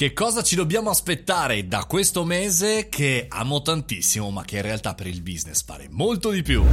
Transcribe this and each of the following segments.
Che cosa ci dobbiamo aspettare da questo mese che amo tantissimo, ma che in realtà per il business pare molto di più?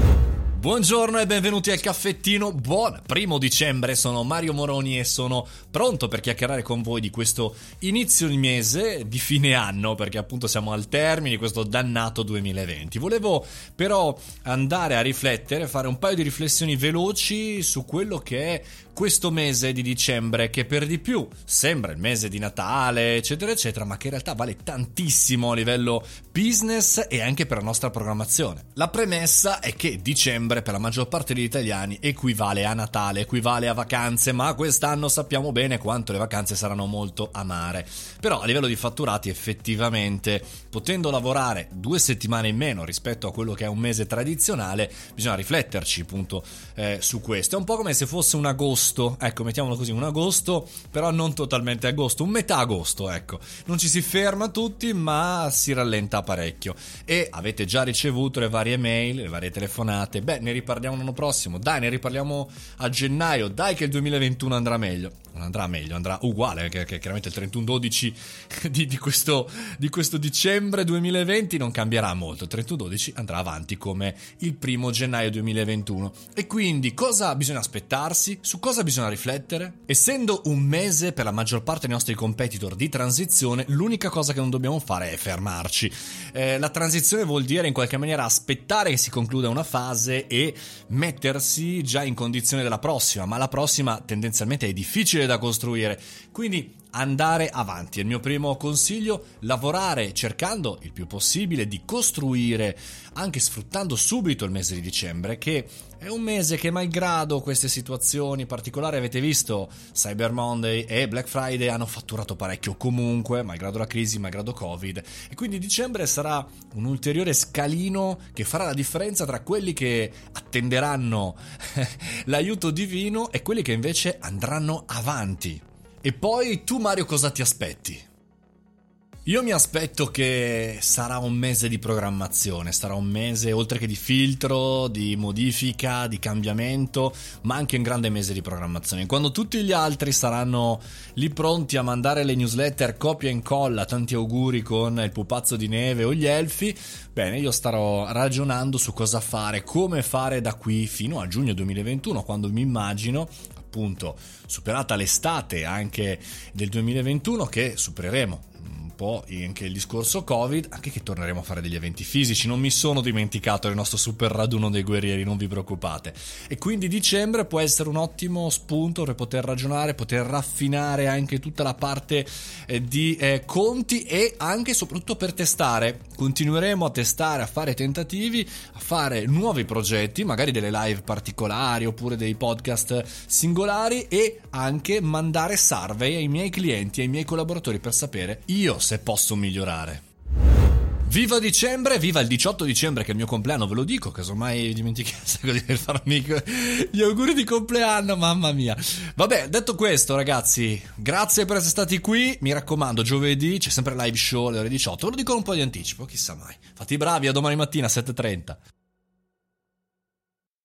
Buongiorno e benvenuti al caffettino. Buon primo dicembre, sono Mario Moroni e sono pronto per chiacchierare con voi di questo inizio di mese, di fine anno, perché appunto siamo al termine di questo dannato 2020. Volevo però andare a riflettere, fare un paio di riflessioni veloci su quello che è questo mese di dicembre, che per di più sembra il mese di Natale, eccetera, eccetera, ma che in realtà vale tantissimo a livello business e anche per la nostra programmazione. La premessa è che dicembre per la maggior parte degli italiani equivale a Natale, equivale a vacanze, ma quest'anno sappiamo bene quanto le vacanze saranno molto amare. Però a livello di fatturati effettivamente, potendo lavorare due settimane in meno rispetto a quello che è un mese tradizionale, bisogna rifletterci appunto eh, su questo. È un po' come se fosse un agosto agosto, ecco, mettiamolo così, un agosto, però non totalmente agosto, un metà agosto, ecco. Non ci si ferma tutti, ma si rallenta parecchio. E avete già ricevuto le varie mail, le varie telefonate. Beh, ne riparliamo l'anno prossimo. Dai, ne riparliamo a gennaio. Dai che il 2021 andrà meglio. Non andrà meglio, andrà uguale, perché chiaramente il 31-12 di, di, questo, di questo dicembre 2020 non cambierà molto. Il 31-12 andrà avanti come il primo gennaio 2021. E quindi cosa bisogna aspettarsi? Su cosa cosa bisogna riflettere? Essendo un mese per la maggior parte dei nostri competitor di transizione, l'unica cosa che non dobbiamo fare è fermarci. Eh, la transizione vuol dire in qualche maniera aspettare che si concluda una fase e mettersi già in condizione della prossima, ma la prossima tendenzialmente è difficile da costruire. Quindi andare avanti. È il mio primo consiglio, lavorare cercando il più possibile di costruire, anche sfruttando subito il mese di dicembre, che è un mese che malgrado queste situazioni particolari, avete visto, Cyber Monday e Black Friday hanno fatturato parecchio comunque, malgrado la crisi, malgrado Covid. E quindi dicembre sarà un ulteriore scalino che farà la differenza tra quelli che attenderanno l'aiuto divino e quelli che invece andranno avanti. E poi tu Mario cosa ti aspetti? Io mi aspetto che sarà un mese di programmazione, sarà un mese oltre che di filtro, di modifica, di cambiamento, ma anche un grande mese di programmazione. Quando tutti gli altri saranno lì pronti a mandare le newsletter copia e incolla, tanti auguri con il pupazzo di neve o gli elfi, bene, io starò ragionando su cosa fare, come fare da qui fino a giugno 2021, quando mi immagino appunto superata l'estate anche del 2021 che supereremo po' anche il discorso Covid, anche che torneremo a fare degli eventi fisici. Non mi sono dimenticato del nostro super raduno dei guerrieri, non vi preoccupate. E quindi dicembre può essere un ottimo spunto per poter ragionare, poter raffinare anche tutta la parte eh, di eh, conti e anche soprattutto per testare. Continueremo a testare, a fare tentativi, a fare nuovi progetti, magari delle live particolari oppure dei podcast singolari e anche mandare survey ai miei clienti, ai miei collaboratori per sapere io se posso migliorare. Viva dicembre, viva il 18 dicembre che è il mio compleanno, ve lo dico, casomai dimenticasse di farmi gli auguri di compleanno, mamma mia. Vabbè, detto questo ragazzi, grazie per essere stati qui, mi raccomando, giovedì c'è sempre live show alle ore 18, ve lo dico un po' di anticipo, chissà mai. Fate i bravi, a domani mattina 7.30.